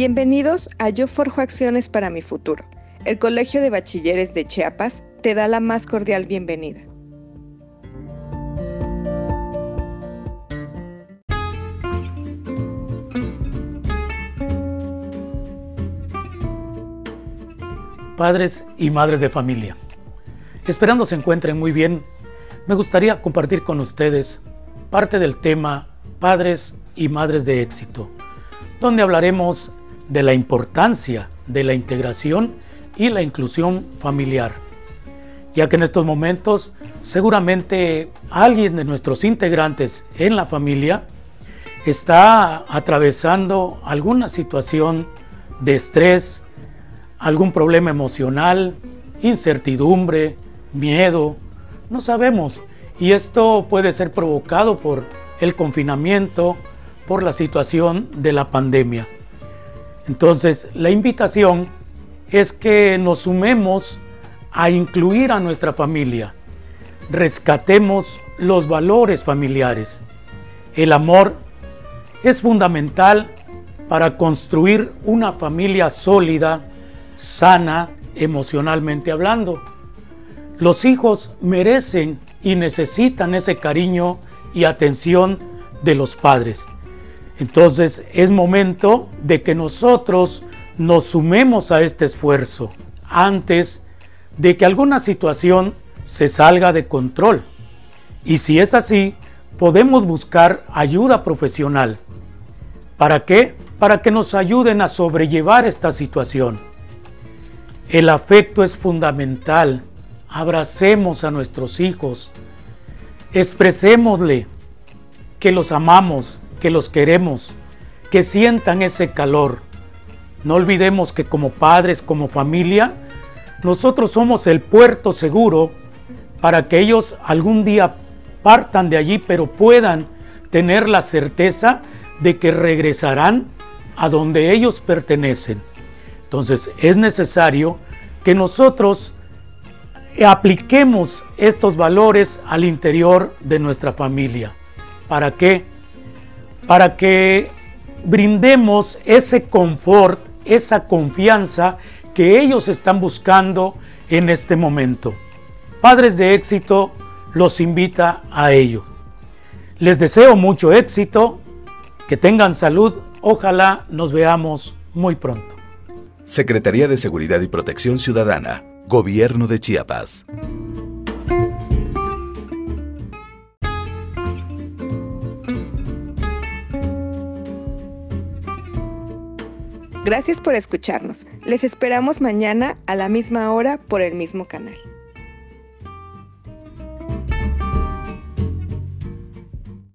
Bienvenidos a Yo Forjo Acciones para mi Futuro. El Colegio de Bachilleres de Chiapas te da la más cordial bienvenida. Padres y madres de familia. Esperando se encuentren muy bien, me gustaría compartir con ustedes parte del tema Padres y Madres de Éxito, donde hablaremos de la importancia de la integración y la inclusión familiar, ya que en estos momentos seguramente alguien de nuestros integrantes en la familia está atravesando alguna situación de estrés, algún problema emocional, incertidumbre, miedo, no sabemos. Y esto puede ser provocado por el confinamiento, por la situación de la pandemia. Entonces, la invitación es que nos sumemos a incluir a nuestra familia. Rescatemos los valores familiares. El amor es fundamental para construir una familia sólida, sana, emocionalmente hablando. Los hijos merecen y necesitan ese cariño y atención de los padres. Entonces es momento de que nosotros nos sumemos a este esfuerzo antes de que alguna situación se salga de control. Y si es así, podemos buscar ayuda profesional. ¿Para qué? Para que nos ayuden a sobrellevar esta situación. El afecto es fundamental. Abracemos a nuestros hijos. Expresémosle que los amamos, que los queremos, que sientan ese calor. No olvidemos que como padres, como familia, nosotros somos el puerto seguro para que ellos algún día partan de allí, pero puedan tener la certeza de que regresarán a donde ellos pertenecen. Entonces es necesario que nosotros apliquemos estos valores al interior de nuestra familia. ¿Para qué? Para que brindemos ese confort, esa confianza que ellos están buscando en este momento. Padres de éxito los invita a ello. Les deseo mucho éxito, que tengan salud, ojalá nos veamos muy pronto. Secretaría de Seguridad y Protección Ciudadana, Gobierno de Chiapas. Gracias por escucharnos. Les esperamos mañana a la misma hora por el mismo canal.